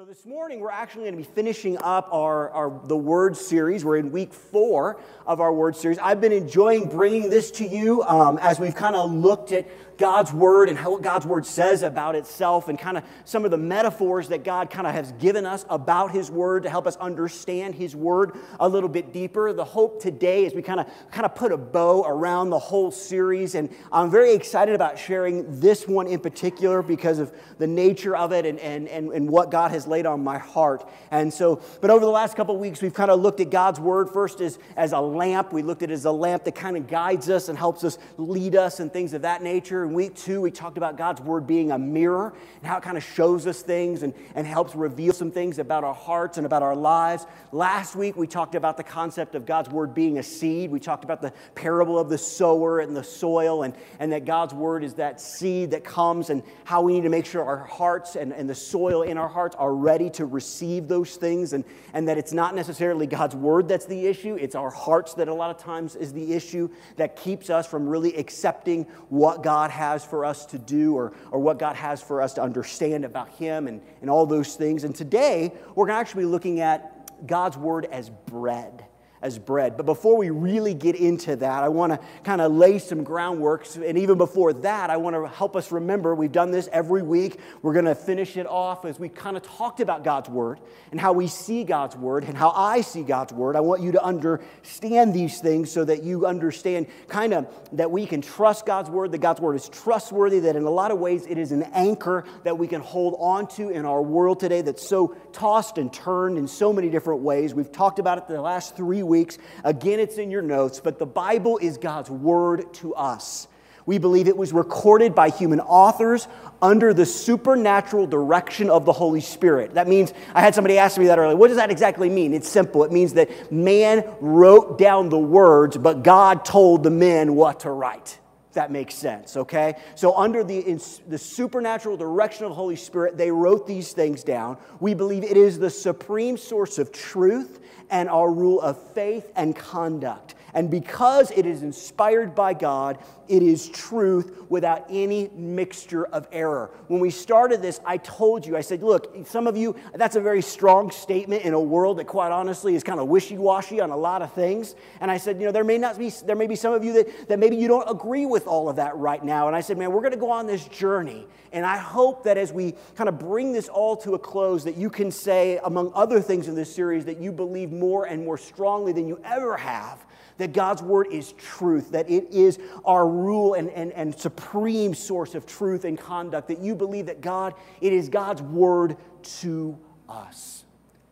So this morning we're actually going to be finishing up our, our the word series. We're in week four of our word series. I've been enjoying bringing this to you um, as we've kind of looked at God's word and what God's word says about itself and kind of some of the metaphors that God kind of has given us about his word to help us understand his word a little bit deeper. The hope today is we kind of kind of put a bow around the whole series and I'm very excited about sharing this one in particular because of the nature of it and, and, and, and what God has laid on my heart. And so, but over the last couple weeks, we've kind of looked at God's word first as, as a lamp. We looked at it as a lamp that kind of guides us and helps us lead us and things of that nature in week two, we talked about God's Word being a mirror and how it kind of shows us things and, and helps reveal some things about our hearts and about our lives. Last week, we talked about the concept of God's Word being a seed. We talked about the parable of the sower and the soil, and, and that God's Word is that seed that comes, and how we need to make sure our hearts and, and the soil in our hearts are ready to receive those things, and, and that it's not necessarily God's Word that's the issue, it's our hearts that a lot of times is the issue that keeps us from really accepting what God has for us to do or, or what God has for us to understand about Him and, and all those things. And today, we're going to actually be looking at God's Word as bread as bread. But before we really get into that, I want to kind of lay some groundwork. And even before that, I want to help us remember we've done this every week. We're going to finish it off as we kind of talked about God's Word and how we see God's Word and how I see God's Word. I want you to understand these things so that you understand kind of that we can trust God's Word, that God's Word is trustworthy, that in a lot of ways it is an anchor that we can hold on to in our world today that's so tossed and turned in so many different ways. We've talked about it the last three weeks. Again, it's in your notes, but the Bible is God's word to us. We believe it was recorded by human authors under the supernatural direction of the Holy Spirit. That means, I had somebody ask me that earlier. What does that exactly mean? It's simple. It means that man wrote down the words, but God told the men what to write If that makes sense, okay? So, under the, in, the supernatural direction of the Holy Spirit, they wrote these things down. We believe it is the supreme source of truth and our rule of faith and conduct. And because it is inspired by God, it is truth without any mixture of error. When we started this, I told you, I said, look, some of you, that's a very strong statement in a world that, quite honestly, is kind of wishy washy on a lot of things. And I said, you know, there may not be, there may be some of you that, that maybe you don't agree with all of that right now. And I said, man, we're going to go on this journey. And I hope that as we kind of bring this all to a close, that you can say, among other things in this series, that you believe more and more strongly than you ever have that God's word is truth, that it is our rule and, and, and supreme source of truth and conduct, that you believe that God, it is God's word to us.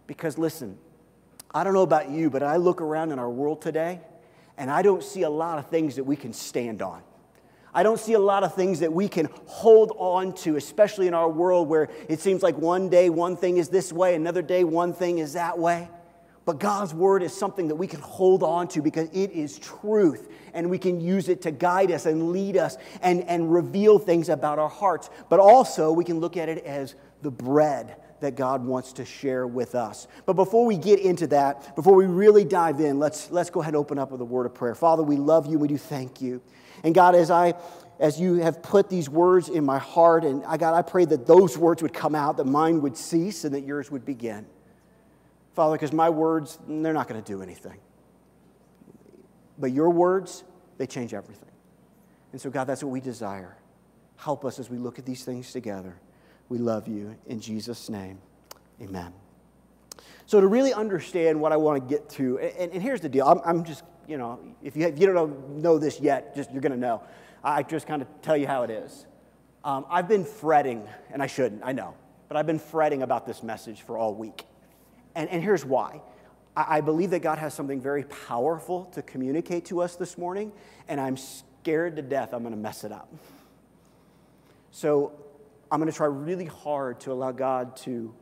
Because listen, I don't know about you, but I look around in our world today and I don't see a lot of things that we can stand on. I don't see a lot of things that we can hold on to, especially in our world where it seems like one day one thing is this way, another day one thing is that way. But God's word is something that we can hold on to because it is truth and we can use it to guide us and lead us and, and reveal things about our hearts. But also, we can look at it as the bread that God wants to share with us. But before we get into that, before we really dive in, let's, let's go ahead and open up with a word of prayer. Father, we love you. We do thank you. And God, as I as you have put these words in my heart, and I God, I pray that those words would come out, that mine would cease, and that yours would begin. Father, because my words, they're not going to do anything. But your words, they change everything. And so, God, that's what we desire. Help us as we look at these things together. We love you. In Jesus' name, amen. So, to really understand what I want to get to, and, and here's the deal I'm, I'm, just, you know, if you, if you don't know, this yet, just you're going to know. I just kind of tell you how it is. Um, I've been fretting, and I shouldn't, I know, but I've been fretting about this message for all week. And, and here's why. I, I believe that God has something very powerful to communicate to us this morning, and I'm scared to death I'm going to mess it up. So I'm going to try really hard to allow God to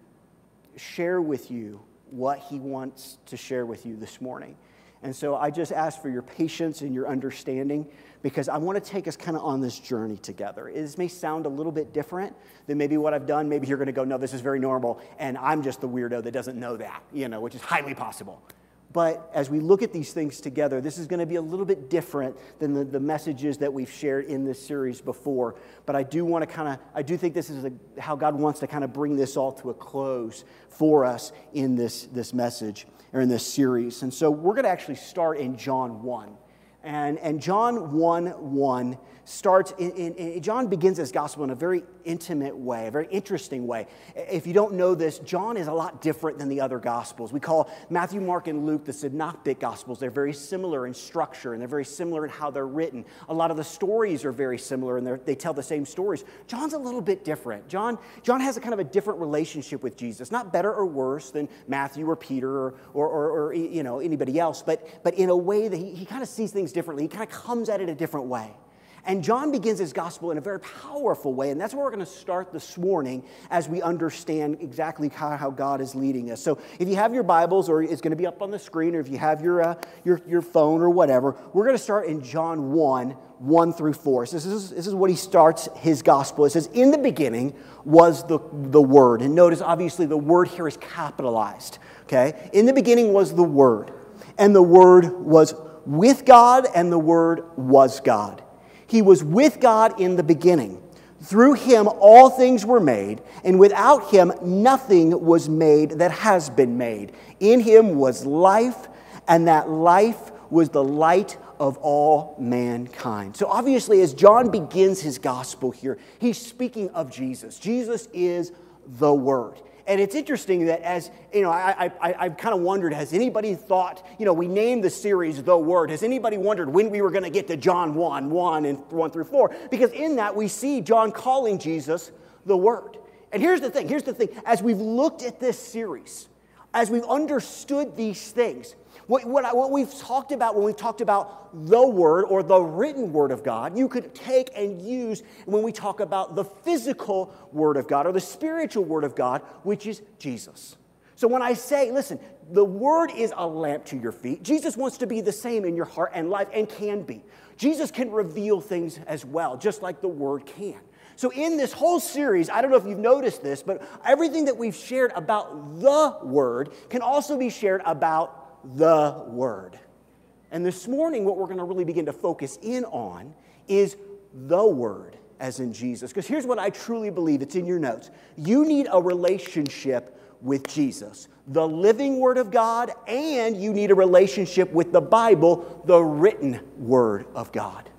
share with you what He wants to share with you this morning. And so I just ask for your patience and your understanding because I want to take us kind of on this journey together. This may sound a little bit different than maybe what I've done. Maybe you're going to go, no, this is very normal, and I'm just the weirdo that doesn't know that, you know, which is highly possible. But as we look at these things together, this is going to be a little bit different than the, the messages that we've shared in this series before. But I do want to kind of, I do think this is a, how God wants to kind of bring this all to a close for us in this, this message or in this series. And so we're going to actually start in John 1. And, and John 1 1 starts, in, in, in, John begins his gospel in a very intimate way, a very interesting way. If you don't know this, John is a lot different than the other gospels. We call Matthew, Mark, and Luke the synoptic gospels. They're very similar in structure and they're very similar in how they're written. A lot of the stories are very similar and they tell the same stories. John's a little bit different. John, John has a kind of a different relationship with Jesus, not better or worse than Matthew or Peter or, or, or, or you know, anybody else, but, but in a way that he, he kind of sees things differently. He kind of comes at it a different way. And John begins his gospel in a very powerful way. And that's where we're going to start this morning as we understand exactly how, how God is leading us. So if you have your Bibles, or it's going to be up on the screen, or if you have your, uh, your, your phone or whatever, we're going to start in John 1 1 through 4. So this is, this is what he starts his gospel. It says, In the beginning was the, the Word. And notice, obviously, the word here is capitalized. Okay? In the beginning was the Word. And the Word was with God, and the Word was God. He was with God in the beginning. Through him, all things were made, and without him, nothing was made that has been made. In him was life, and that life was the light of all mankind. So, obviously, as John begins his gospel here, he's speaking of Jesus. Jesus is the Word. And it's interesting that as, you know, I, I, I've kind of wondered, has anybody thought, you know, we named the series The Word. Has anybody wondered when we were going to get to John 1, 1 and 1 through 4? Because in that we see John calling Jesus the Word. And here's the thing, here's the thing. As we've looked at this series, as we've understood these things, what, what, what, we've talked about when we've talked about the Word or the written Word of God, you could take and use when we talk about the physical Word of God or the spiritual Word of God, which is Jesus. So when I say, listen, the Word is a lamp to your feet, Jesus wants to be the same in your heart and life and can be. Jesus can reveal things as well, just like the Word can. So, in this whole series, I don't know if you've noticed this, but everything that we've shared about the Word can also be shared about the Word. And this morning, what we're going to really begin to focus in on is the Word, as in Jesus. Because here's what I truly believe it's in your notes. You need a relationship with Jesus, the living Word of God, and you need a relationship with the Bible, the written Word of God.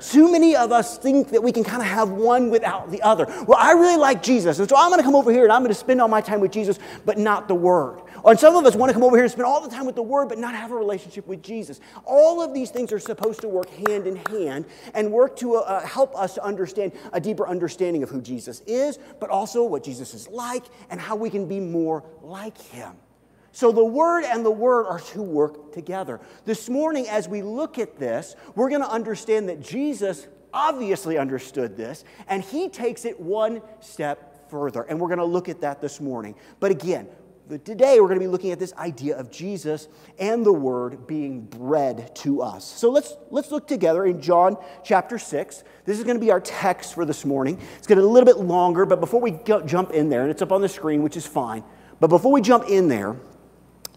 Too many of us think that we can kind of have one without the other. Well, I really like Jesus, and so I'm going to come over here and I'm going to spend all my time with Jesus, but not the Word. Or some of us want to come over here and spend all the time with the Word, but not have a relationship with Jesus. All of these things are supposed to work hand in hand and work to uh, help us to understand a deeper understanding of who Jesus is, but also what Jesus is like and how we can be more like Him. So the Word and the Word are to work together. This morning, as we look at this, we're going to understand that Jesus obviously understood this, and he takes it one step further. And we're going to look at that this morning. But again, today we're going to be looking at this idea of Jesus and the Word being bread to us. So let's, let's look together in John chapter 6. This is going to be our text for this morning. It's going to be a little bit longer, but before we go, jump in there, and it's up on the screen, which is fine, but before we jump in there,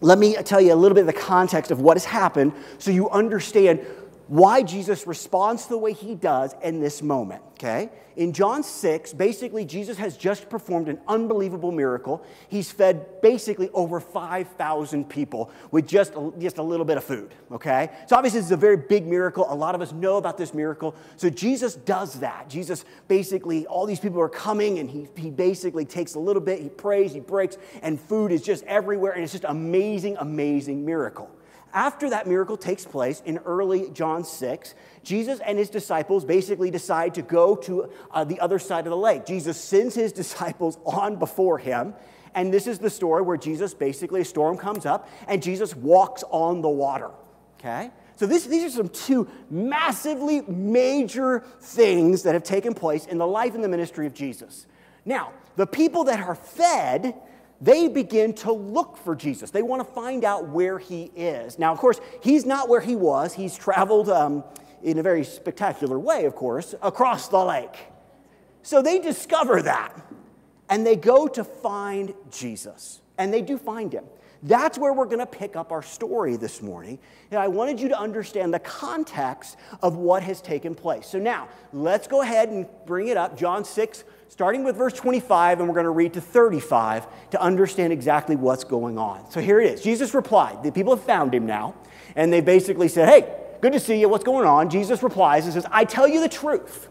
let me tell you a little bit of the context of what has happened so you understand why Jesus responds the way he does in this moment, okay? In John 6, basically, Jesus has just performed an unbelievable miracle. He's fed basically over 5,000 people with just a, just a little bit of food, okay? So, obviously, this is a very big miracle. A lot of us know about this miracle. So, Jesus does that. Jesus basically, all these people are coming, and he, he basically takes a little bit, he prays, he breaks, and food is just everywhere, and it's just amazing, amazing miracle. After that miracle takes place in early John 6, Jesus and his disciples basically decide to go to uh, the other side of the lake. Jesus sends his disciples on before him. And this is the story where Jesus basically, a storm comes up and Jesus walks on the water. Okay? So this, these are some two massively major things that have taken place in the life and the ministry of Jesus. Now, the people that are fed they begin to look for Jesus. They want to find out where he is. Now, of course, he's not where he was. He's traveled um, in a very spectacular way, of course, across the lake. So they discover that and they go to find Jesus. And they do find him. That's where we're going to pick up our story this morning. And I wanted you to understand the context of what has taken place. So now, let's go ahead and bring it up. John 6, starting with verse 25, and we're going to read to 35 to understand exactly what's going on. So here it is. Jesus replied. The people have found him now, and they basically said, Hey, good to see you. What's going on? Jesus replies and says, I tell you the truth.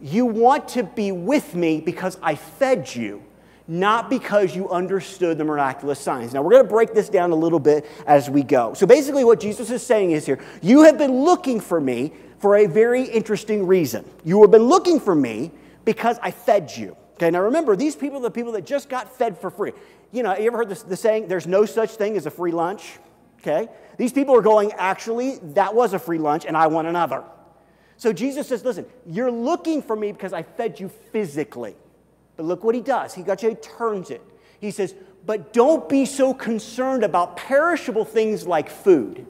You want to be with me because I fed you not because you understood the miraculous signs. Now, we're going to break this down a little bit as we go. So, basically, what Jesus is saying is here you have been looking for me for a very interesting reason. You have been looking for me because I fed you. Okay, now remember, these people are the people that just got fed for free. You know, you ever heard the saying, there's no such thing as a free lunch? Okay? These people are going, actually, that was a free lunch and I want another. So Jesus says, listen, you're looking for me because I fed you physically. But look what he does. He actually turns it. He says, But don't be so concerned about perishable things like food.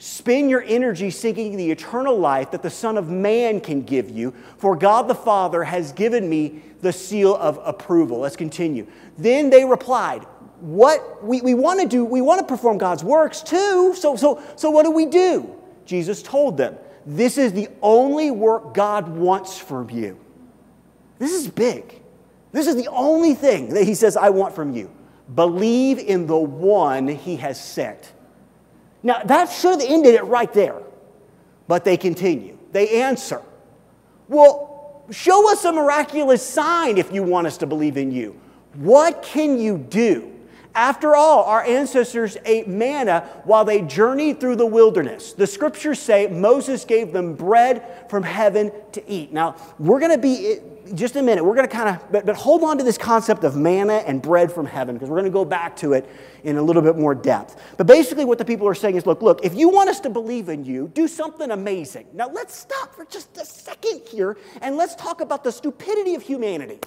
Spend your energy seeking the eternal life that the Son of Man can give you, for God the Father has given me the seal of approval. Let's continue. Then they replied, What we, we want to do, we want to perform God's works too. So, so, so what do we do? Jesus told them, This is the only work God wants from you. This is big. This is the only thing that he says, I want from you. Believe in the one he has sent. Now, that should have ended it right there. But they continue. They answer, Well, show us a miraculous sign if you want us to believe in you. What can you do? After all, our ancestors ate manna while they journeyed through the wilderness. The scriptures say Moses gave them bread from heaven to eat. Now, we're going to be just a minute, we're going to kind of, but, but hold on to this concept of manna and bread from heaven because we're going to go back to it in a little bit more depth. But basically, what the people are saying is look, look, if you want us to believe in you, do something amazing. Now, let's stop for just a second here and let's talk about the stupidity of humanity.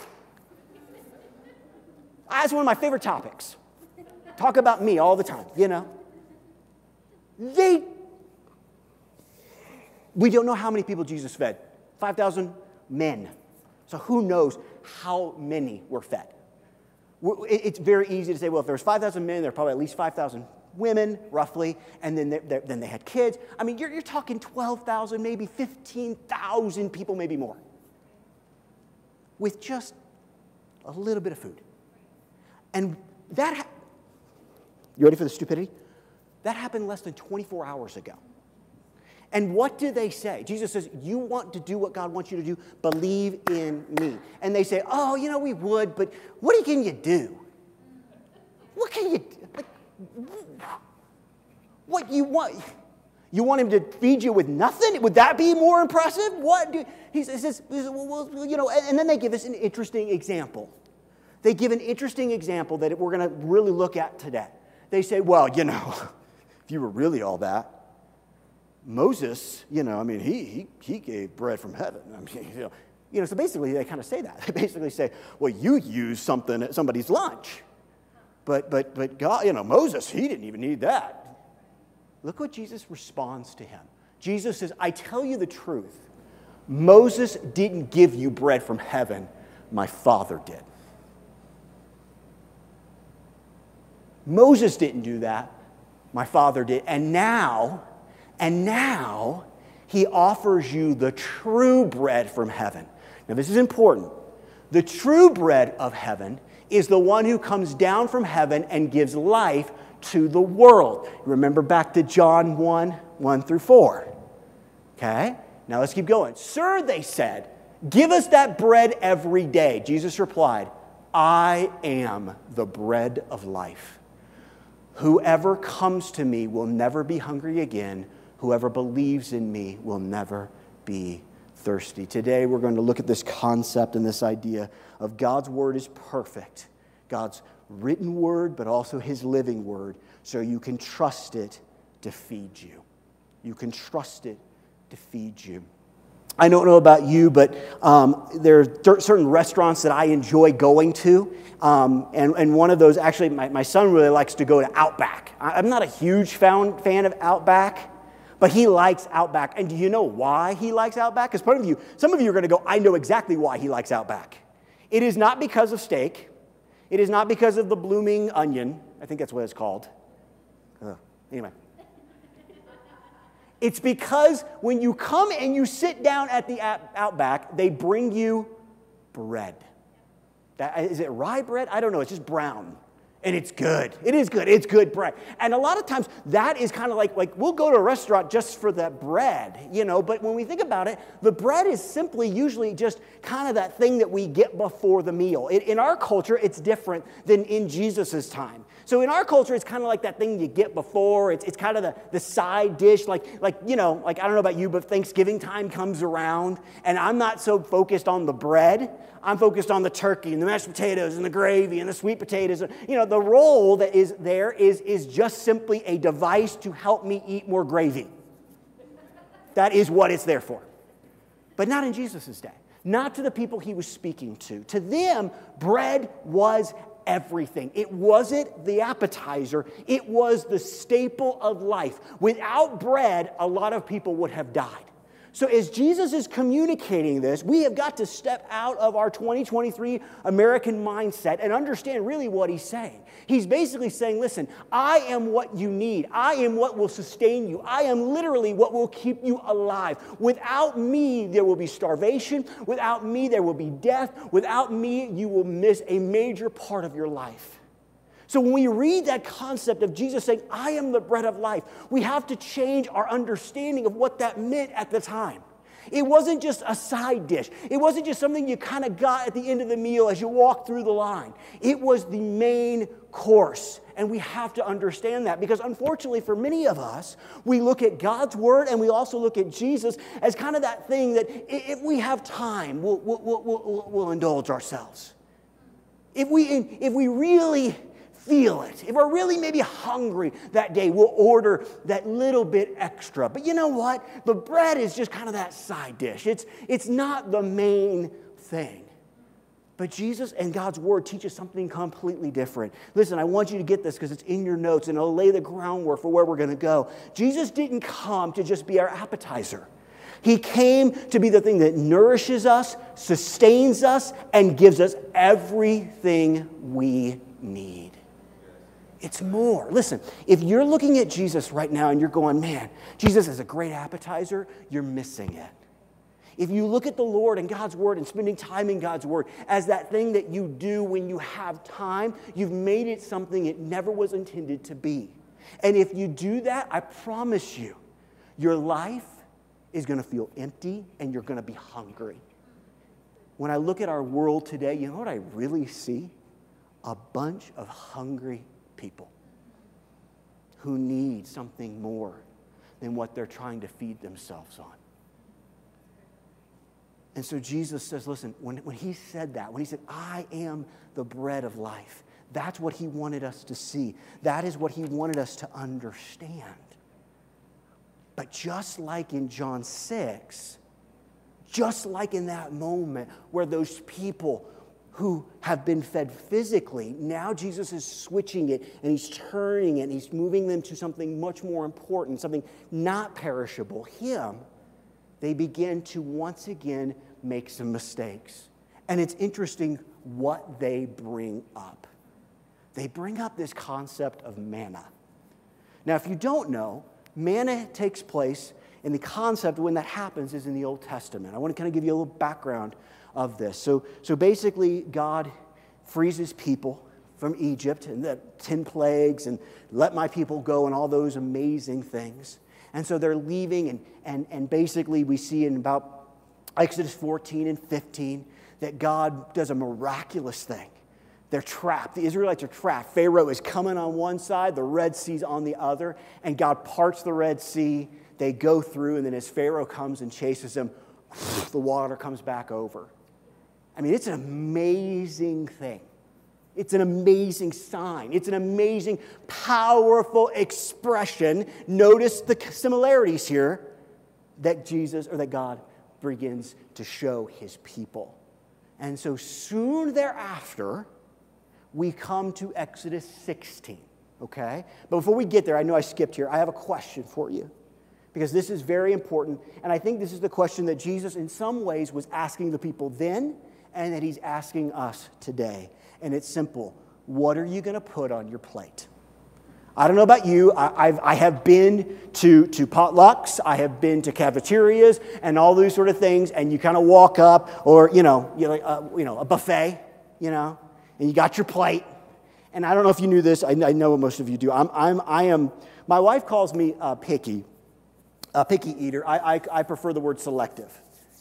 Ah, That's one of my favorite topics. Talk about me all the time, you know. They, we don't know how many people Jesus fed 5,000 men. So who knows how many were fed? It's very easy to say, well, if there was 5,000 men, there were probably at least 5,000 women, roughly, and then, then they had kids. I mean, you're, you're talking 12,000, maybe 15,000 people, maybe more, with just a little bit of food. And that, ha- you ready for the stupidity? That happened less than 24 hours ago. And what do they say? Jesus says, You want to do what God wants you to do? Believe in me. And they say, Oh, you know, we would, but what can you do? What can you do? like, What you want? You want him to feed you with nothing? Would that be more impressive? What do he says, well, you know, and then they give us an interesting example. They give an interesting example that we're going to really look at today. They say, well, you know, if you were really all that, Moses, you know, I mean, he, he, he gave bread from heaven. I mean, you know, you know, so basically they kind of say that. They basically say, well, you used something at somebody's lunch. But, but, but God, you know, Moses, he didn't even need that. Look what Jesus responds to him. Jesus says, I tell you the truth. Moses didn't give you bread from heaven, my Father did. Moses didn't do that, my Father did. And now, and now he offers you the true bread from heaven. Now, this is important. The true bread of heaven is the one who comes down from heaven and gives life to the world. Remember back to John 1 1 through 4. Okay? Now let's keep going. Sir, they said, give us that bread every day. Jesus replied, I am the bread of life. Whoever comes to me will never be hungry again. Whoever believes in me will never be thirsty. Today, we're going to look at this concept and this idea of God's word is perfect, God's written word, but also his living word, so you can trust it to feed you. You can trust it to feed you. I don't know about you, but um, there are certain restaurants that I enjoy going to. Um, and, and one of those, actually, my, my son really likes to go to Outback. I'm not a huge fan, fan of Outback. But he likes Outback. And do you know why he likes Outback? Because part of you, some of you are going to go, I know exactly why he likes Outback. It is not because of steak. It is not because of the blooming onion. I think that's what it's called. Anyway. It's because when you come and you sit down at the Outback, they bring you bread. That, is it rye bread? I don't know. It's just brown and it's good. It is good. It's good bread. And a lot of times that is kind of like like we'll go to a restaurant just for that bread, you know, but when we think about it, the bread is simply usually just kind of that thing that we get before the meal. In, in our culture, it's different than in Jesus' time. So in our culture, it's kind of like that thing you get before. It's, it's kind of the, the side dish, like, like, you know, like I don't know about you, but Thanksgiving time comes around, and I'm not so focused on the bread. I'm focused on the turkey and the mashed potatoes and the gravy and the sweet potatoes. You know, the roll that is there is, is just simply a device to help me eat more gravy. That is what it's there for. But not in Jesus' day not to the people he was speaking to. To them, bread was everything. It wasn't the appetizer, it was the staple of life. Without bread, a lot of people would have died. So, as Jesus is communicating this, we have got to step out of our 2023 American mindset and understand really what he's saying. He's basically saying, Listen, I am what you need. I am what will sustain you. I am literally what will keep you alive. Without me, there will be starvation. Without me, there will be death. Without me, you will miss a major part of your life. So when we read that concept of Jesus saying, I am the bread of life, we have to change our understanding of what that meant at the time. It wasn't just a side dish. It wasn't just something you kind of got at the end of the meal as you walked through the line. It was the main course. And we have to understand that because, unfortunately, for many of us, we look at God's word and we also look at Jesus as kind of that thing that if we have time, we'll, we'll, we'll, we'll indulge ourselves. If we, if we really feel it, if we're really maybe hungry that day, we'll order that little bit extra. But you know what? The bread is just kind of that side dish, it's, it's not the main thing. But Jesus and God's word teach us something completely different. Listen, I want you to get this because it's in your notes and it'll lay the groundwork for where we're going to go. Jesus didn't come to just be our appetizer. He came to be the thing that nourishes us, sustains us, and gives us everything we need. It's more. Listen, if you're looking at Jesus right now and you're going, man, Jesus is a great appetizer, you're missing it. If you look at the Lord and God's Word and spending time in God's Word as that thing that you do when you have time, you've made it something it never was intended to be. And if you do that, I promise you, your life is going to feel empty and you're going to be hungry. When I look at our world today, you know what I really see? A bunch of hungry people who need something more than what they're trying to feed themselves on. And so Jesus says, listen, when, when he said that, when he said, I am the bread of life, that's what he wanted us to see. That is what he wanted us to understand. But just like in John 6, just like in that moment where those people who have been fed physically. Now Jesus is switching it and he's turning it and he's moving them to something much more important, something not perishable. Him, they begin to once again make some mistakes. And it's interesting what they bring up. They bring up this concept of manna. Now, if you don't know, manna takes place, and the concept when that happens is in the Old Testament. I want to kind of give you a little background of this. So, so basically, God frees his people from Egypt and the 10 plagues and let my people go and all those amazing things. And so they're leaving, and, and, and basically, we see in about Exodus 14 and 15 that God does a miraculous thing. They're trapped. The Israelites are trapped. Pharaoh is coming on one side, the Red Sea's on the other, and God parts the Red Sea. They go through, and then as Pharaoh comes and chases them, the water comes back over. I mean, it's an amazing thing. It's an amazing sign. It's an amazing, powerful expression. Notice the similarities here that Jesus or that God begins to show his people. And so soon thereafter, we come to Exodus 16, okay? But before we get there, I know I skipped here. I have a question for you because this is very important. And I think this is the question that Jesus, in some ways, was asking the people then and that he's asking us today. And it's simple what are you going to put on your plate? I don't know about you. I, I've, I have been to, to potlucks, I have been to cafeterias, and all those sort of things. And you kind of walk up, or you know, you like, uh, you know, a buffet, you know, and you got your plate. And I don't know if you knew this. I, I know most of you do. I'm, I'm, I am. My wife calls me uh, picky, a picky eater. I, I, I prefer the word selective.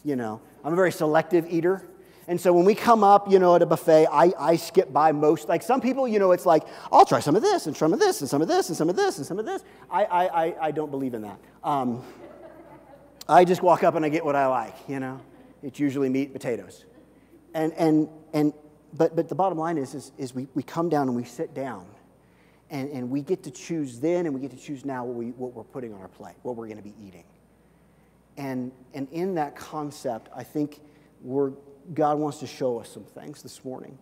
You know, I'm a very selective eater. And so when we come up, you know, at a buffet, I, I skip by most. Like some people, you know, it's like, I'll try some of this and some of this and some of this and some of this and some of this. I, I, I, I don't believe in that. Um, I just walk up and I get what I like, you know. It's usually meat, potatoes. And, and, and, but, but the bottom line is, is, is we, we come down and we sit down and, and we get to choose then and we get to choose now what, we, what we're putting on our plate, what we're going to be eating. And, and in that concept, I think we're God wants to show us some things this morning.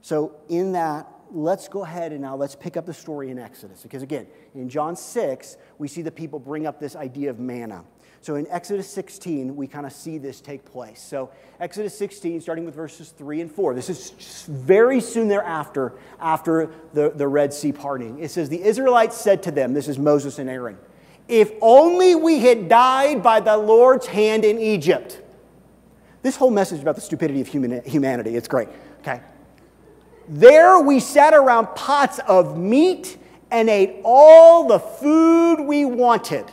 So, in that, let's go ahead and now let's pick up the story in Exodus. Because again, in John 6, we see the people bring up this idea of manna. So, in Exodus 16, we kind of see this take place. So, Exodus 16, starting with verses 3 and 4, this is very soon thereafter, after the, the Red Sea parting. It says, The Israelites said to them, This is Moses and Aaron, if only we had died by the Lord's hand in Egypt this whole message about the stupidity of human, humanity, it's great. Okay. There we sat around pots of meat and ate all the food we wanted.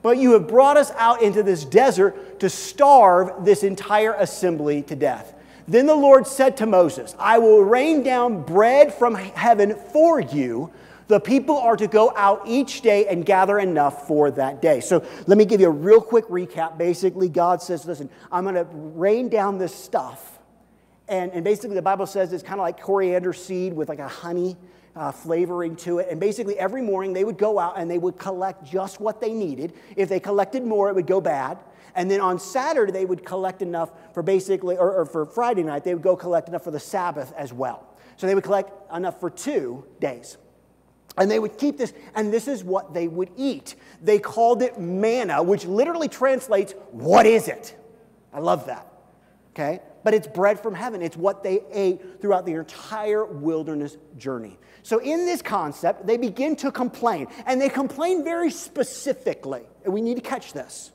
But you have brought us out into this desert to starve this entire assembly to death. Then the Lord said to Moses, I will rain down bread from heaven for you the people are to go out each day and gather enough for that day. So let me give you a real quick recap. Basically, God says, listen, I'm going to rain down this stuff. And, and basically, the Bible says it's kind of like coriander seed with like a honey uh, flavoring to it. And basically, every morning they would go out and they would collect just what they needed. If they collected more, it would go bad. And then on Saturday, they would collect enough for basically, or, or for Friday night, they would go collect enough for the Sabbath as well. So they would collect enough for two days. And they would keep this, and this is what they would eat. They called it manna, which literally translates, What is it? I love that. Okay? But it's bread from heaven. It's what they ate throughout the entire wilderness journey. So, in this concept, they begin to complain, and they complain very specifically. And we need to catch this.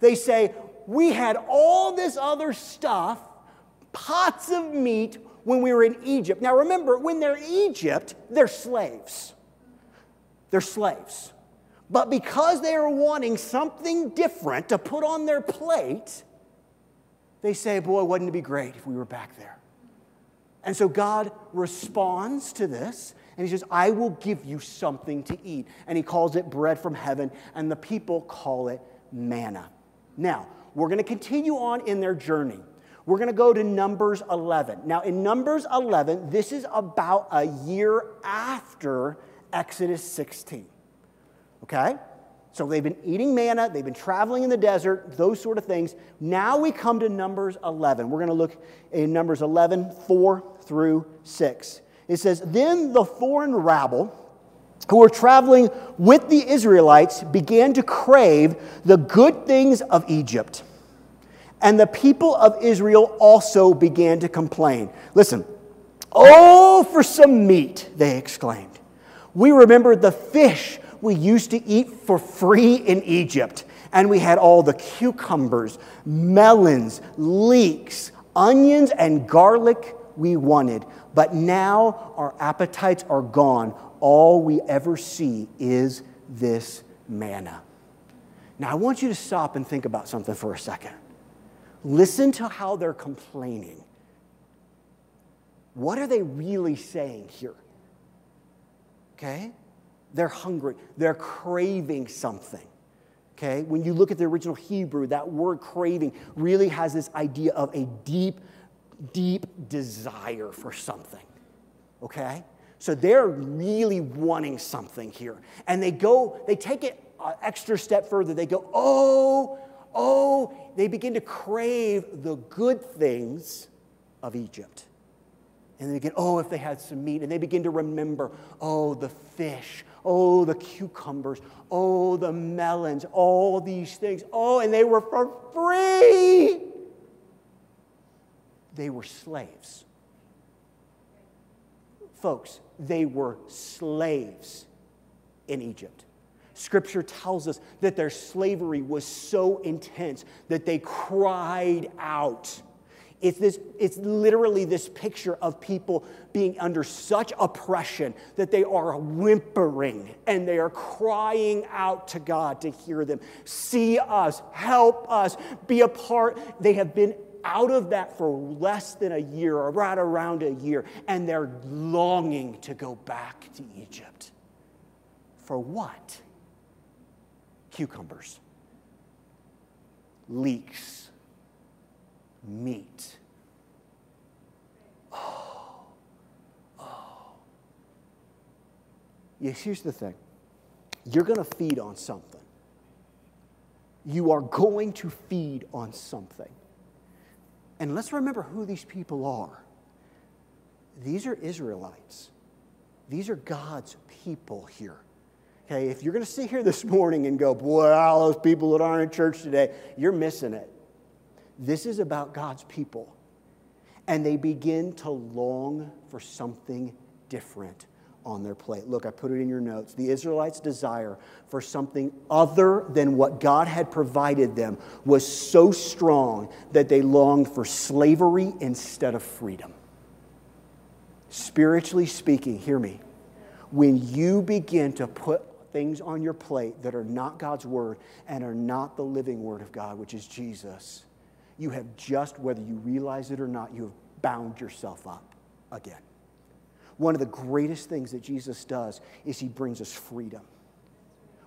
They say, We had all this other stuff, pots of meat, when we were in Egypt. Now, remember, when they're Egypt, they're slaves. They're slaves. But because they are wanting something different to put on their plate, they say, Boy, wouldn't it be great if we were back there? And so God responds to this and he says, I will give you something to eat. And he calls it bread from heaven, and the people call it manna. Now, we're going to continue on in their journey. We're going to go to Numbers 11. Now, in Numbers 11, this is about a year after Exodus 16. Okay? So they've been eating manna, they've been traveling in the desert, those sort of things. Now we come to Numbers 11. We're going to look in Numbers 11, 4 through 6. It says, Then the foreign rabble who were traveling with the Israelites began to crave the good things of Egypt. And the people of Israel also began to complain. Listen, oh, for some meat, they exclaimed. We remember the fish we used to eat for free in Egypt. And we had all the cucumbers, melons, leeks, onions, and garlic we wanted. But now our appetites are gone. All we ever see is this manna. Now, I want you to stop and think about something for a second. Listen to how they're complaining. What are they really saying here? Okay? They're hungry, they're craving something. Okay? When you look at the original Hebrew, that word craving really has this idea of a deep, deep desire for something. Okay? So they're really wanting something here. And they go, they take it an extra step further. They go, oh, oh, they begin to crave the good things of Egypt. And they begin, oh, if they had some meat. And they begin to remember, oh, the fish, oh, the cucumbers, oh, the melons, all these things. Oh, and they were for free. They were slaves. Folks, they were slaves in Egypt. Scripture tells us that their slavery was so intense that they cried out. It's, this, it's literally this picture of people being under such oppression that they are whimpering and they are crying out to God to hear them. See us, help us, be a part. They have been out of that for less than a year or right around a year, and they're longing to go back to Egypt. For what? Cucumbers, leeks, meat. Oh, oh. Yes, here's the thing you're going to feed on something. You are going to feed on something. And let's remember who these people are. These are Israelites. These are God's people here. Okay, if you're going to sit here this morning and go, boy, all those people that aren't in church today, you're missing it. This is about God's people. And they begin to long for something different on their plate. Look, I put it in your notes. The Israelites' desire for something other than what God had provided them was so strong that they longed for slavery instead of freedom. Spiritually speaking, hear me, when you begin to put things on your plate that are not God's word and are not the living word of God, which is Jesus, you have just, whether you realize it or not, you have bound yourself up again. One of the greatest things that Jesus does is he brings us freedom.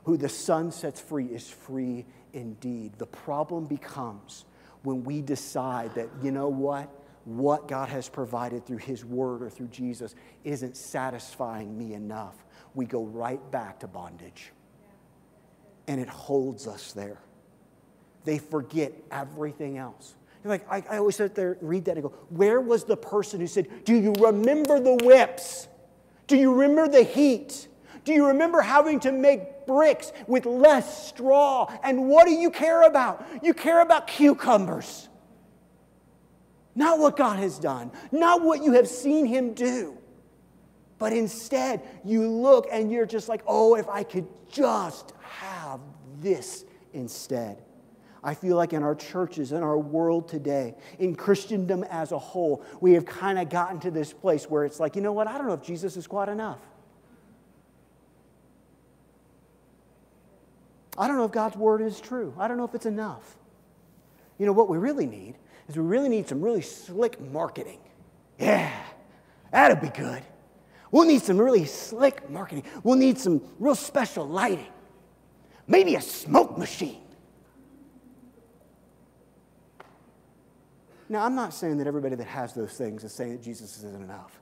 Who the Son sets free is free indeed. The problem becomes when we decide that, you know what? What God has provided through His Word or through Jesus isn't satisfying me enough. We go right back to bondage. And it holds us there. They forget everything else. Like, I, I always sit there, read that, and go, Where was the person who said, Do you remember the whips? Do you remember the heat? Do you remember having to make bricks with less straw? And what do you care about? You care about cucumbers. Not what God has done, not what you have seen Him do. But instead, you look and you're just like, oh, if I could just have this instead. I feel like in our churches, in our world today, in Christendom as a whole, we have kind of gotten to this place where it's like, you know what? I don't know if Jesus is quite enough. I don't know if God's word is true. I don't know if it's enough. You know, what we really need is we really need some really slick marketing. Yeah, that'd be good. We'll need some really slick marketing. We'll need some real special lighting. Maybe a smoke machine. Now, I'm not saying that everybody that has those things is saying that Jesus isn't enough.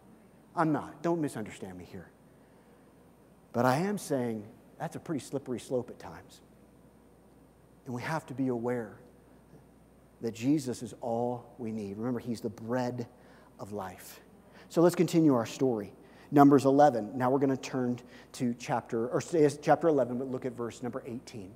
I'm not. Don't misunderstand me here. But I am saying that's a pretty slippery slope at times. And we have to be aware that Jesus is all we need. Remember, He's the bread of life. So let's continue our story. Numbers 11. Now we're going to turn to chapter, or chapter 11, but look at verse number 18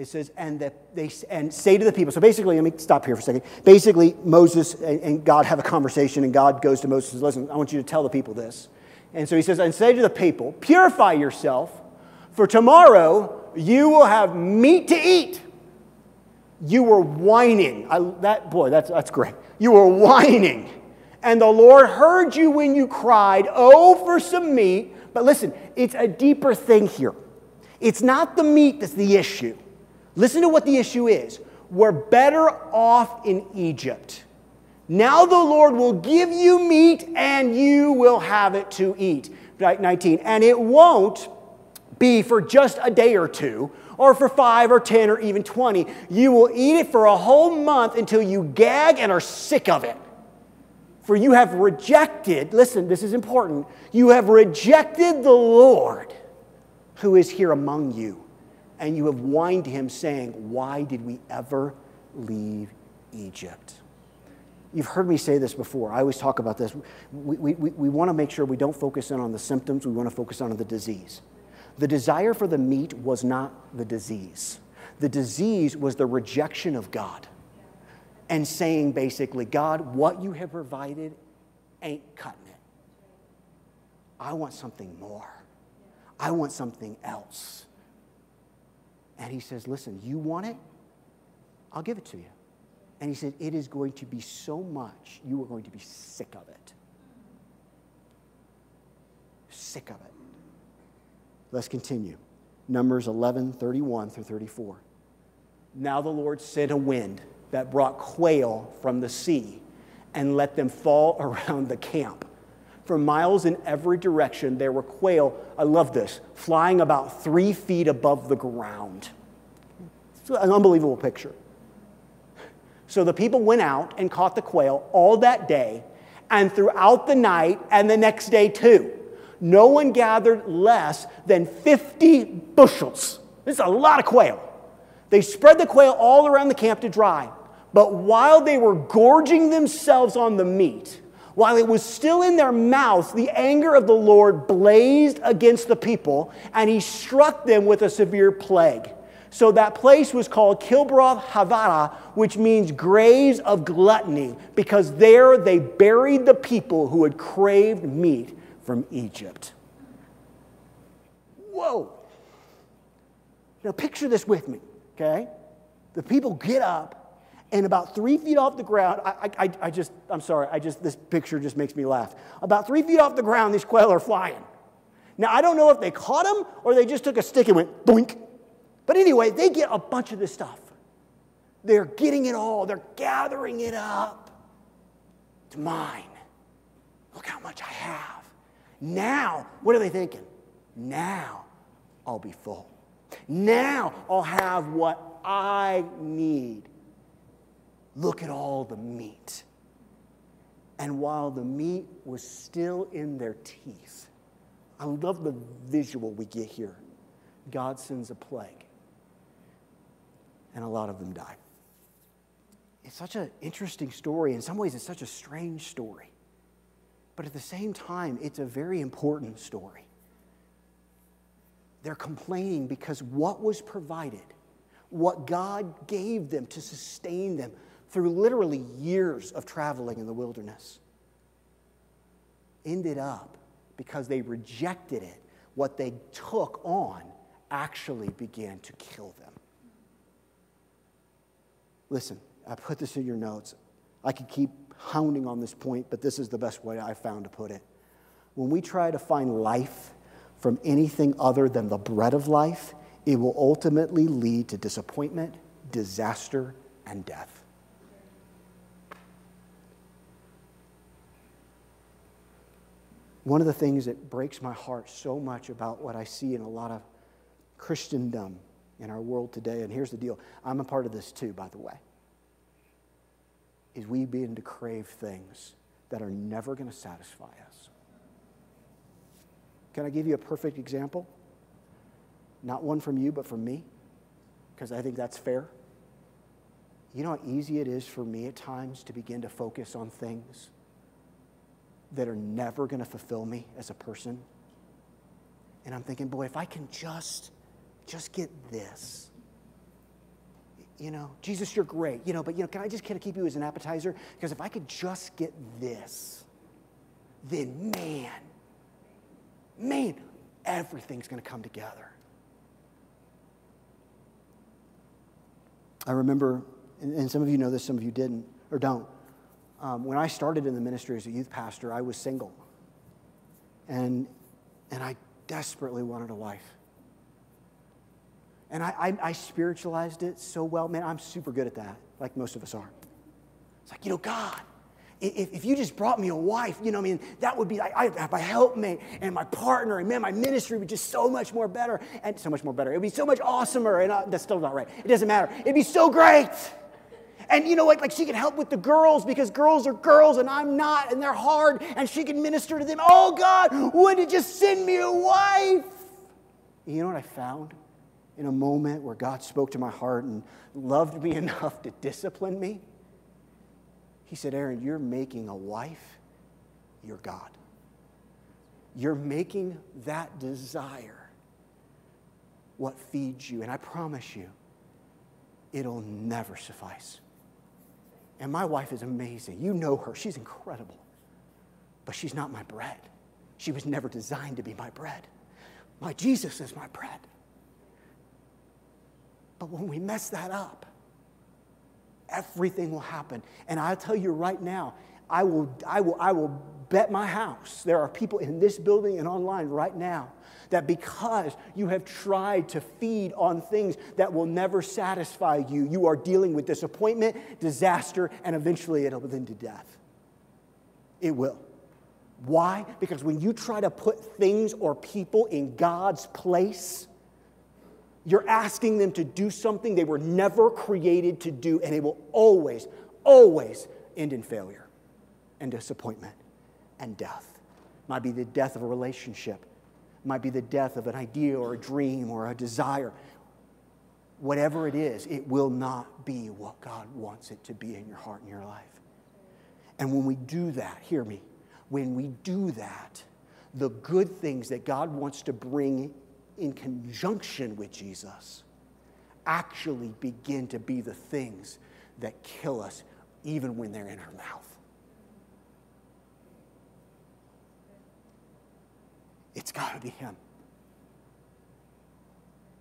it says, and that they and say to the people. So basically, let me stop here for a second. Basically, Moses and God have a conversation, and God goes to Moses and says, Listen, I want you to tell the people this. And so he says, and say to the people, purify yourself, for tomorrow you will have meat to eat. You were whining. I, that boy, that's that's great. You were whining. And the Lord heard you when you cried, Oh, for some meat. But listen, it's a deeper thing here. It's not the meat that's the issue. Listen to what the issue is. We're better off in Egypt. Now the Lord will give you meat and you will have it to eat. 19. And it won't be for just a day or two, or for five or 10 or even 20. You will eat it for a whole month until you gag and are sick of it. For you have rejected, listen, this is important, you have rejected the Lord who is here among you and you have whined to him, saying, Why did we ever leave Egypt? You've heard me say this before. I always talk about this. We, we, we want to make sure we don't focus in on the symptoms, we want to focus on the disease. The desire for the meat was not the disease, the disease was the rejection of God and saying basically, God, what you have provided ain't cutting it. I want something more. I want something else. And he says, Listen, you want it? I'll give it to you. And he said, It is going to be so much, you are going to be sick of it. Sick of it. Let's continue. Numbers 11, 31 through 34. Now the Lord sent a wind that brought quail from the sea and let them fall around the camp. For miles in every direction, there were quail, I love this, flying about three feet above the ground. It's an unbelievable picture. So the people went out and caught the quail all that day and throughout the night and the next day too. No one gathered less than 50 bushels. This is a lot of quail. They spread the quail all around the camp to dry. But while they were gorging themselves on the meat, while it was still in their mouths, the anger of the Lord blazed against the people, and he struck them with a severe plague. So that place was called Kibroth Hattaavah, which means graves of gluttony, because there they buried the people who had craved meat from Egypt. Whoa. Now picture this with me, okay? The people get up, and about three feet off the ground, I, I, I just, I'm sorry, I just, this picture just makes me laugh. About three feet off the ground, these quail are flying. Now, I don't know if they caught them or they just took a stick and went boink. But anyway, they get a bunch of this stuff. They're getting it all, they're gathering it up. It's mine. Look how much I have. Now, what are they thinking? Now I'll be full. Now I'll have what I need. Look at all the meat. And while the meat was still in their teeth, I love the visual we get here. God sends a plague, and a lot of them die. It's such an interesting story. In some ways, it's such a strange story. But at the same time, it's a very important story. They're complaining because what was provided, what God gave them to sustain them, through literally years of traveling in the wilderness, ended up because they rejected it, what they took on actually began to kill them. Listen, I put this in your notes. I could keep hounding on this point, but this is the best way I found to put it. When we try to find life from anything other than the bread of life, it will ultimately lead to disappointment, disaster, and death. One of the things that breaks my heart so much about what I see in a lot of Christendom in our world today, and here's the deal I'm a part of this too, by the way, is we begin to crave things that are never going to satisfy us. Can I give you a perfect example? Not one from you, but from me, because I think that's fair. You know how easy it is for me at times to begin to focus on things that are never going to fulfill me as a person. And I'm thinking, boy, if I can just, just get this. You know, Jesus, you're great. You know, but you know, can I just kind of keep you as an appetizer? Because if I could just get this, then man, man, everything's going to come together. I remember, and some of you know this, some of you didn't or don't. Um, when I started in the ministry as a youth pastor, I was single. And, and I desperately wanted a wife. And I, I, I, spiritualized it so well. Man, I'm super good at that, like most of us are. It's like, you know, God, if, if you just brought me a wife, you know, I mean, that would be, like I, I have my helpmate and my partner, and man, my ministry would just so much more better, and so much more better. It would be so much awesomer, and uh, that's still not right. It doesn't matter. It'd be so great. And you know what? Like she can help with the girls because girls are girls and I'm not, and they're hard, and she can minister to them. Oh God, would you just send me a wife? And you know what I found? In a moment where God spoke to my heart and loved me enough to discipline me, He said, Aaron, you're making a wife your God. You're making that desire what feeds you. And I promise you, it'll never suffice. And my wife is amazing. You know her, she's incredible. But she's not my bread. She was never designed to be my bread. My Jesus is my bread. But when we mess that up, everything will happen. And I'll tell you right now, I will, I will, I will bet my house there are people in this building and online right now that because you have tried to feed on things that will never satisfy you, you are dealing with disappointment, disaster, and eventually it'll end to death. It will. Why? Because when you try to put things or people in God's place, you're asking them to do something they were never created to do, and it will always, always end in failure and disappointment and death. Might be the death of a relationship, it might be the death of an idea or a dream or a desire. Whatever it is, it will not be what God wants it to be in your heart and your life. And when we do that, hear me, when we do that, the good things that God wants to bring in conjunction with Jesus actually begin to be the things that kill us even when they're in our mouth. It's got to be Him.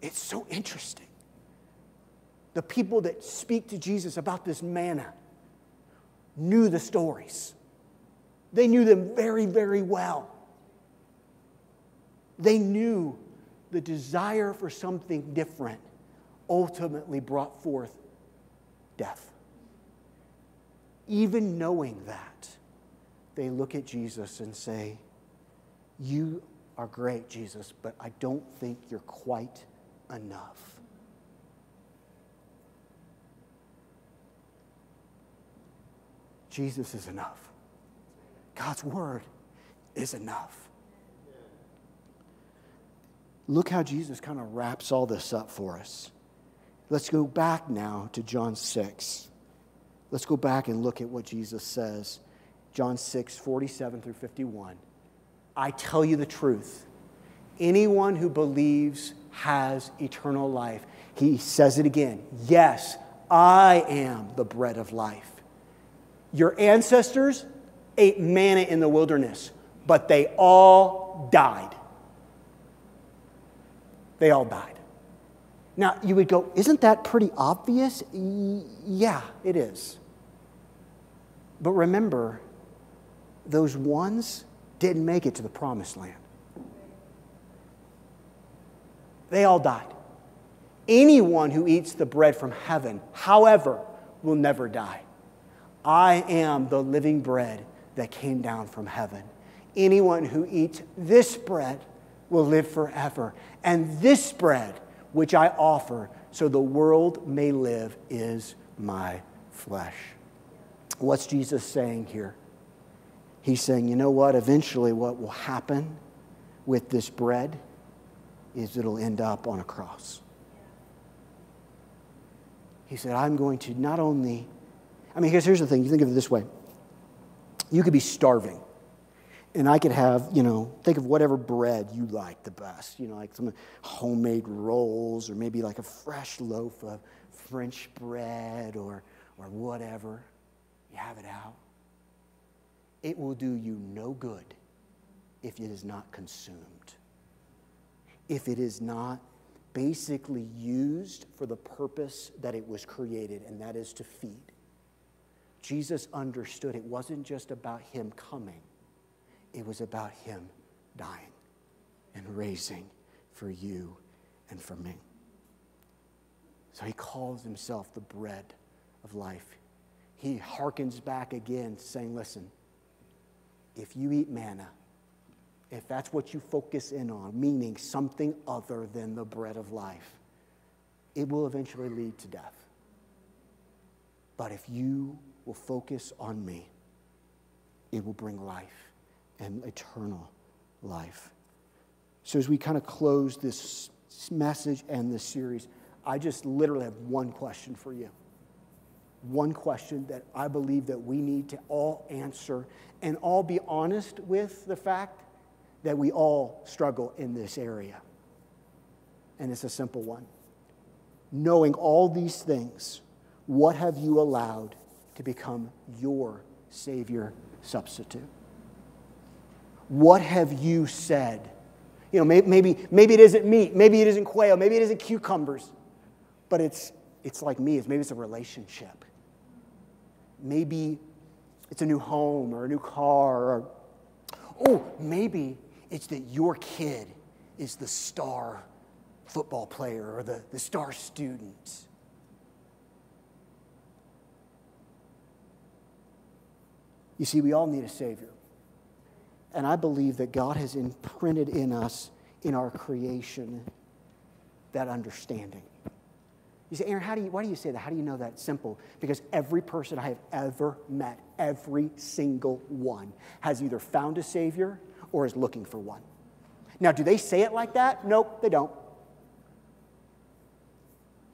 It's so interesting. The people that speak to Jesus about this manna knew the stories. They knew them very, very well. They knew the desire for something different ultimately brought forth death. Even knowing that, they look at Jesus and say, You are great, Jesus, but I don't think you're quite enough. Jesus is enough. God's word is enough. Look how Jesus kind of wraps all this up for us. Let's go back now to John 6. Let's go back and look at what Jesus says. John 6, 47 through 51. I tell you the truth. Anyone who believes has eternal life. He says it again. Yes, I am the bread of life. Your ancestors ate manna in the wilderness, but they all died. They all died. Now, you would go, isn't that pretty obvious? yeah, it is. But remember, those ones didn't make it to the promised land. They all died. Anyone who eats the bread from heaven, however, will never die. I am the living bread that came down from heaven. Anyone who eats this bread will live forever. And this bread, which I offer so the world may live, is my flesh. What's Jesus saying here? He's saying, you know what? Eventually, what will happen with this bread is it'll end up on a cross. He said, I'm going to not only I mean, here's the thing you think of it this way you could be starving. And I could have, you know, think of whatever bread you like the best, you know, like some homemade rolls or maybe like a fresh loaf of French bread or, or whatever. You have it out. It will do you no good if it is not consumed, if it is not basically used for the purpose that it was created, and that is to feed. Jesus understood it wasn't just about him coming, it was about him dying and raising for you and for me. So he calls himself the bread of life. He harkens back again, saying, Listen, if you eat manna, if that's what you focus in on, meaning something other than the bread of life, it will eventually lead to death. But if you will focus on me, it will bring life and eternal life. So, as we kind of close this message and this series, I just literally have one question for you. One question that I believe that we need to all answer and all be honest with the fact that we all struggle in this area. And it's a simple one. Knowing all these things, what have you allowed to become your Savior substitute? What have you said? You know, maybe, maybe it isn't meat, maybe it isn't quail, maybe it isn't cucumbers, but it's, it's like me, maybe it's a relationship. Maybe it's a new home or a new car, or, oh, maybe it's that your kid is the star football player or the, the star student. You see, we all need a Savior. And I believe that God has imprinted in us, in our creation, that understanding. You say, Aaron, how do you, why do you say that? How do you know that? Simple. Because every person I have ever met, every single one, has either found a Savior or is looking for one. Now, do they say it like that? Nope, they don't.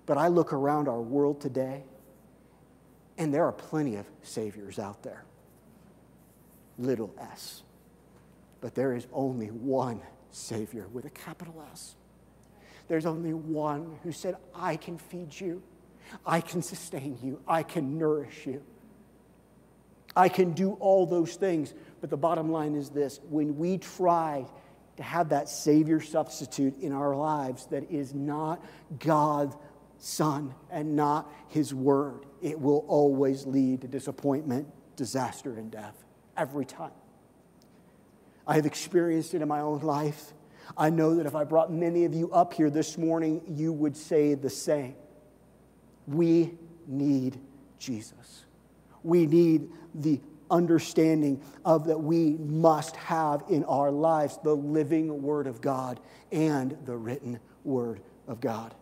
But I look around our world today, and there are plenty of Saviors out there. Little s. But there is only one Savior with a capital S. There's only one who said, I can feed you, I can sustain you, I can nourish you. I can do all those things. But the bottom line is this when we try to have that Savior substitute in our lives that is not God's Son and not His Word, it will always lead to disappointment, disaster, and death every time. I have experienced it in my own life. I know that if I brought many of you up here this morning, you would say the same. We need Jesus. We need the understanding of that we must have in our lives the living Word of God and the written Word of God.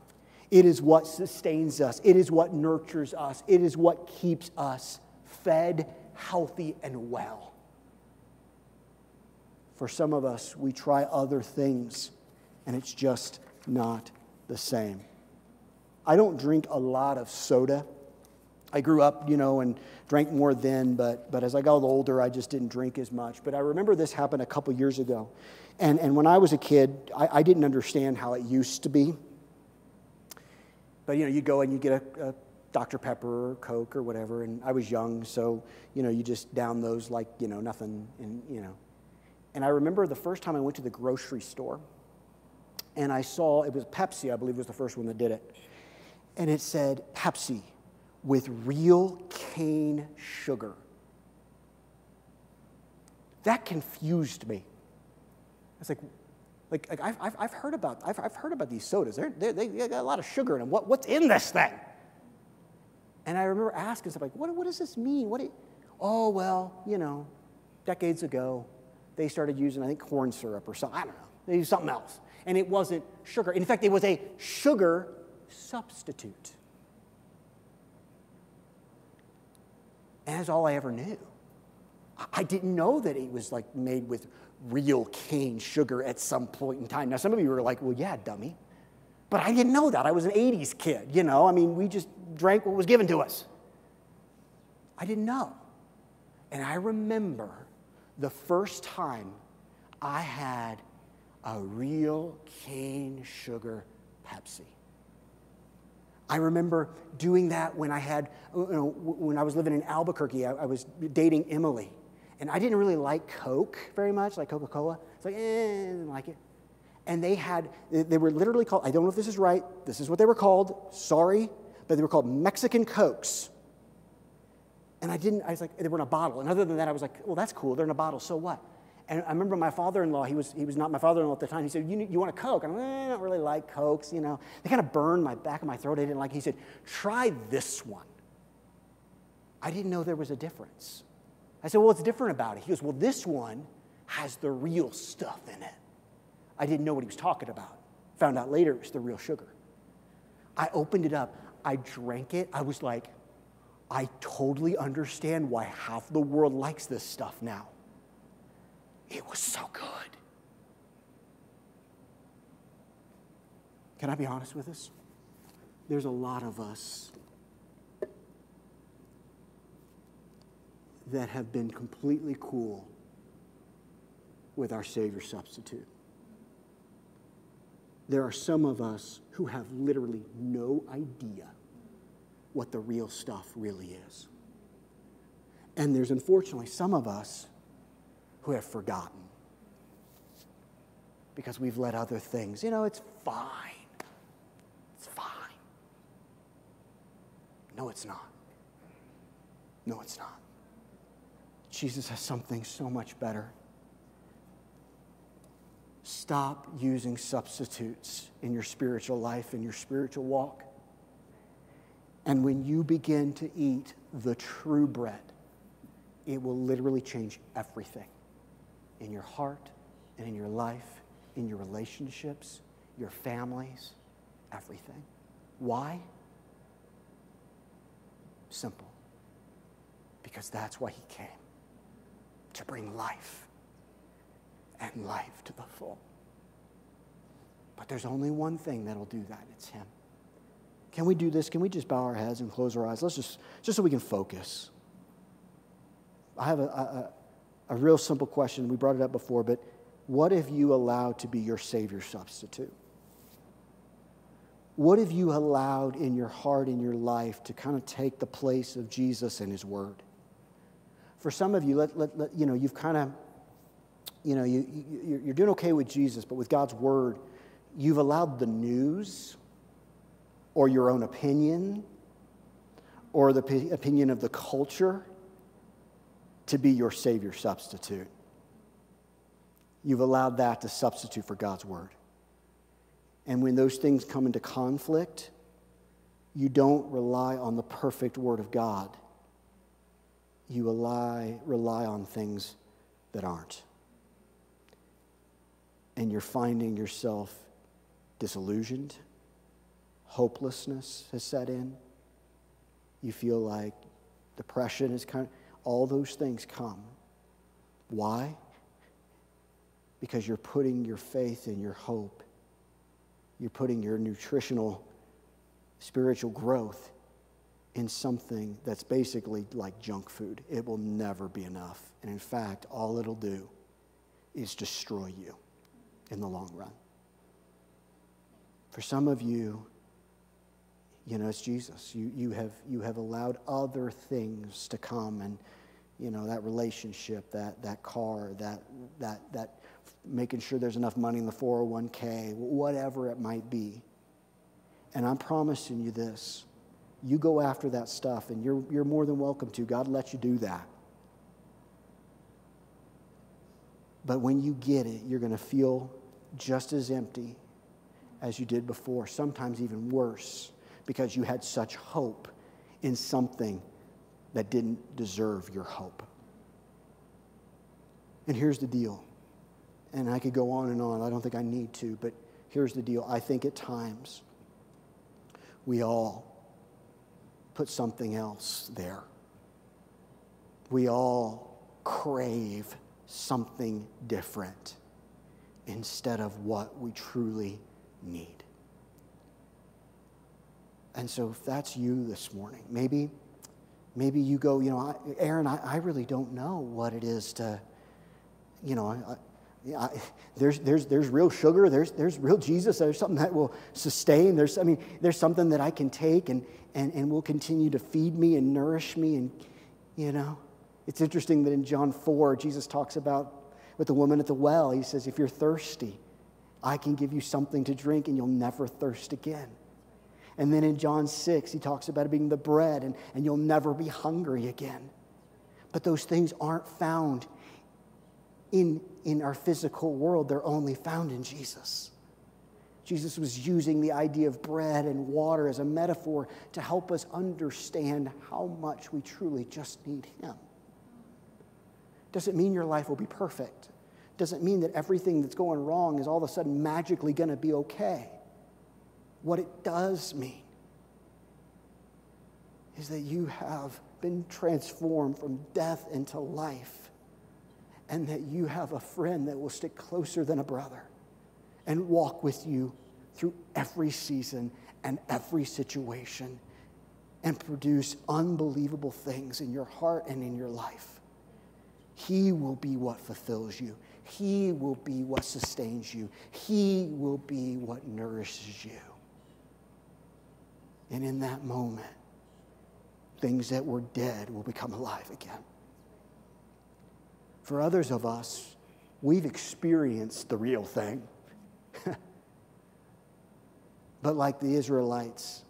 It is what sustains us, it is what nurtures us, it is what keeps us fed, healthy, and well. For some of us, we try other things and it's just not the same. I don't drink a lot of soda. I grew up, you know, and drank more then, but, but as I got older, I just didn't drink as much. But I remember this happened a couple years ago. And, and when I was a kid, I, I didn't understand how it used to be. But, you know, you go and you get a, a Dr. Pepper or Coke or whatever, and I was young, so, you know, you just down those like, you know, nothing, and, you know. And I remember the first time I went to the grocery store and I saw it was Pepsi, I believe was the first one that did it. And it said Pepsi with real cane sugar. That confused me. I was like, like, like I've, I've, heard about, I've, I've heard about these sodas. They're, they're, they got a lot of sugar in them. What, what's in this thing? And I remember asking stuff like, what, what does this mean? What oh, well, you know, decades ago, they started using, I think, corn syrup or something. I don't know. They used something else. And it wasn't sugar. In fact, it was a sugar substitute. And that's all I ever knew. I didn't know that it was like made with real cane sugar at some point in time. Now, some of you were like, well, yeah, dummy. But I didn't know that. I was an 80s kid, you know. I mean, we just drank what was given to us. I didn't know. And I remember the first time I had a real cane sugar Pepsi. I remember doing that when I had, you know, when I was living in Albuquerque, I, I was dating Emily. And I didn't really like Coke very much, like Coca Cola. It's like, eh, I didn't like it. And they had, they were literally called, I don't know if this is right, this is what they were called, sorry, but they were called Mexican Cokes. And I didn't, I was like, they were in a bottle. And other than that, I was like, well, that's cool. They're in a bottle. So what? And I remember my father-in-law, he was, he was not my father-in-law at the time. He said, you, you want a Coke? And I'm like, eh, I don't really like Cokes, you know. They kind of burned my back of my throat. I didn't like it. He said, try this one. I didn't know there was a difference. I said, well, what's different about it? He goes, well, this one has the real stuff in it. I didn't know what he was talking about. Found out later it was the real sugar. I opened it up. I drank it. I was like, I totally understand why half the world likes this stuff now. It was so good. Can I be honest with us? There's a lot of us that have been completely cool with our Savior substitute. There are some of us who have literally no idea what the real stuff really is. And there's unfortunately some of us who have forgotten. because we've let other things, you know, it's fine. It's fine. No, it's not. No, it's not. Jesus has something so much better. Stop using substitutes in your spiritual life, in your spiritual walk. And when you begin to eat the true bread, it will literally change everything in your heart and in your life, in your relationships, your families, everything. Why? Simple. Because that's why he came to bring life and life to the full. But there's only one thing that'll do that it's him. Can we do this? Can we just bow our heads and close our eyes? Let's just, just so we can focus. I have a, a, a real simple question. We brought it up before, but what have you allowed to be your Savior substitute? What have you allowed in your heart, in your life, to kind of take the place of Jesus and His Word? For some of you, let, let, let you know, you've kind of, you know, you, you, you're doing okay with Jesus, but with God's Word, you've allowed the news or your own opinion or the p- opinion of the culture to be your Savior substitute. You've allowed that to substitute for God's Word. And when those things come into conflict, you don't rely on the perfect Word of God. You rely, rely on things that aren't. And you're finding yourself disillusioned, hopelessness has set in. You feel like depression is kind of, all those things come. Why? Because you're putting your faith and your hope you're putting your nutritional, spiritual growth in something that's basically like junk food. It will never be enough. And in fact, all it'll do is destroy you in the long run. For some of you, you know, it's Jesus. You, you, have, you have allowed other things to come and, you know, that relationship, that, that car, that, that, that making sure there's enough money in the 401k, whatever it might be. And I'm promising you this you go after that stuff, and you're, you're more than welcome to. God lets you do that. But when you get it, you're going to feel just as empty as you did before, sometimes even worse, because you had such hope in something that didn't deserve your hope. And here's the deal and I could go on and on. I don't think I need to, but here's the deal. I think at times we all put something else there. We all crave something different instead of what we truly need. And so if that's you this morning, maybe maybe you go, you know, Aaron, I, I really don't know what it is to, you know, I, I, there's, there's, there's real sugar, there's, there's real Jesus, there's something that will sustain, there's, I mean, there's something that I can take and, and, and will continue to feed me and nourish me. And, you know, it's interesting that in John 4, Jesus talks about with the woman at the well, he says, if you're thirsty, I can give you something to drink and you'll never thirst again. And then in John 6, he talks about it being the bread and, and you'll never be hungry again. But those things aren't found in, in our physical world, they're only found in Jesus. Jesus was using the idea of bread and water as a metaphor to help us understand how much we truly just need Him. Doesn't mean your life will be perfect. Doesn't mean that everything that's going wrong is all of a sudden magically going to be okay. What it does mean is that you have been transformed from death into life and that you have a friend that will stick closer than a brother and walk with you through every season and every situation and produce unbelievable things in your heart and in your life. He will be what fulfills you. He will be what sustains you. He will be what nourishes you. And in that moment, things that were dead will become alive again. For others of us, we've experienced the real thing. but like the Israelites,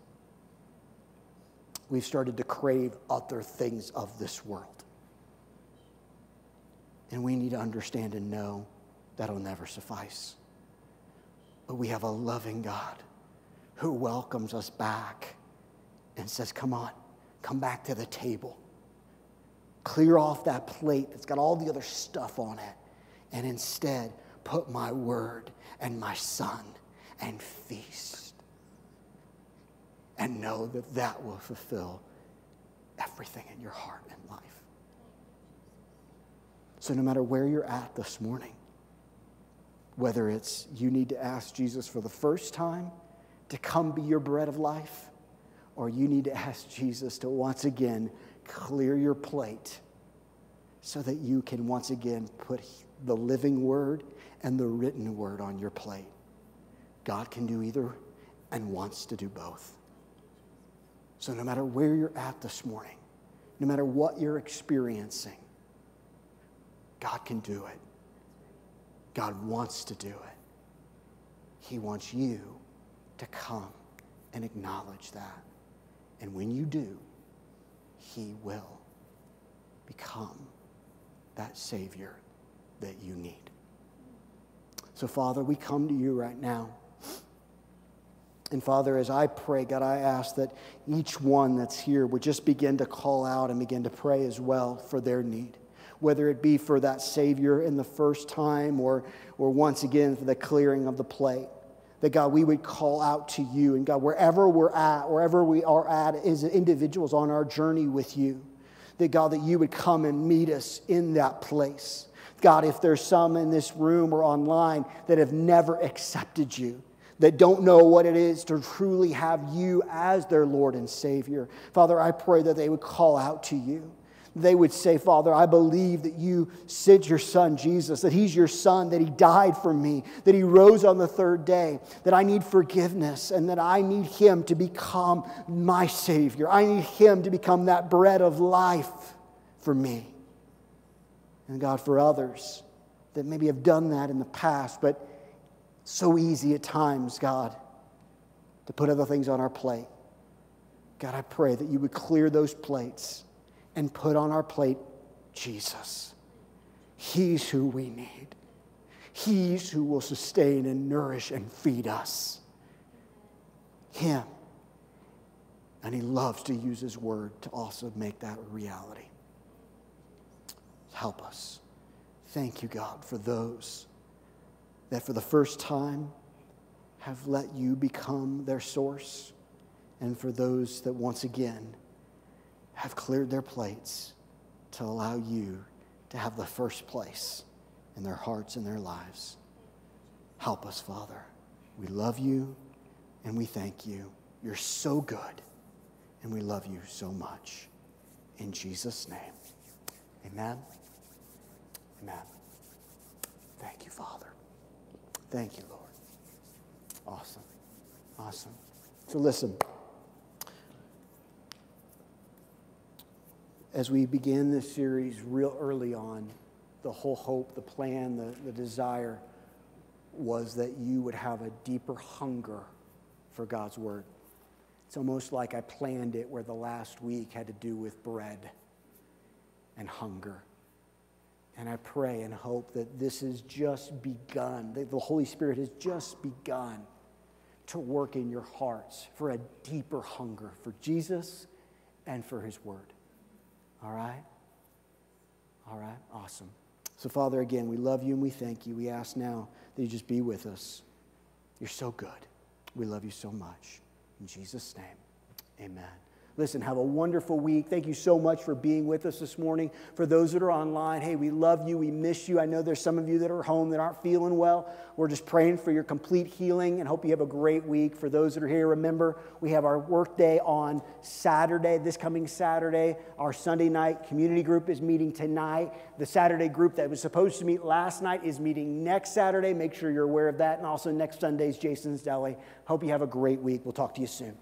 we've started to crave other things of this world. And we need to understand and know that'll never suffice. But we have a loving God who welcomes us back and says, Come on, come back to the table. Clear off that plate that's got all the other stuff on it, and instead put my word and my son and feast. And know that that will fulfill everything in your heart and life. So, no matter where you're at this morning, whether it's you need to ask Jesus for the first time to come be your bread of life, or you need to ask Jesus to once again clear your plate so that you can once again put the living word and the written word on your plate. God can do either and wants to do both. So, no matter where you're at this morning, no matter what you're experiencing, God can do it. God wants to do it. He wants you to come and acknowledge that. And when you do, He will become that Savior that you need. So, Father, we come to you right now. And Father, as I pray, God, I ask that each one that's here would just begin to call out and begin to pray as well for their need whether it be for that Savior in the first time or, or once again for the clearing of the plate. That God, we would call out to you. And God, wherever we're at, wherever we are at as individuals on our journey with you, that God, that you would come and meet us in that place. God, if there's some in this room or online that have never accepted you, that don't know what it is to truly have you as their Lord and Savior, Father, I pray that they would call out to you they would say, Father, I believe that you sent your son, Jesus, that he's your son, that he died for me, that he rose on the third day, that I need forgiveness, and that I need him to become my Savior. I need him to become that bread of life for me. And God, for others that maybe have done that in the past, but so easy at times, God, to put other things on our plate. God, I pray that you would clear those plates and put on our plate Jesus. He's who we need. He's who will sustain and nourish and feed us. Him. And He loves to use His word to also make that a reality. Help us. Thank you, God, for those that for the first time have let you become their source, and for those that once again have cleared their plates to allow you to have the first place in their hearts and their lives. Help us, Father. We love you and we thank you. You're so good and we love you so much. In Jesus' name, amen. Amen. Thank you, Father. Thank you, Lord. Awesome. Awesome. So listen. As we began this series real early on, the whole hope, the plan, the, the desire was that you would have a deeper hunger for God's Word. It's almost like I planned it where the last week had to do with bread and hunger. And I pray and hope that this has just begun, that the Holy Spirit has just begun to work in your hearts for a deeper hunger for Jesus and for His Word. All right? All right? Awesome. So, Father, again, we love you and we thank you. We ask now that you just be with us. You're so good. We love you so much. In Jesus' name, amen. Listen, have a wonderful week. Thank you so much for being with us this morning. For those that are online, hey, we love you. We miss you. I know there's some of you that are home that aren't feeling well. We're just praying for your complete healing and hope you have a great week. For those that are here, remember, we have our work day on Saturday, this coming Saturday. Our Sunday night community group is meeting tonight. The Saturday group that was supposed to meet last night is meeting next Saturday. Make sure you're aware of that. And also next Sunday's Jason's Deli. Hope you have a great week. We'll talk to you soon.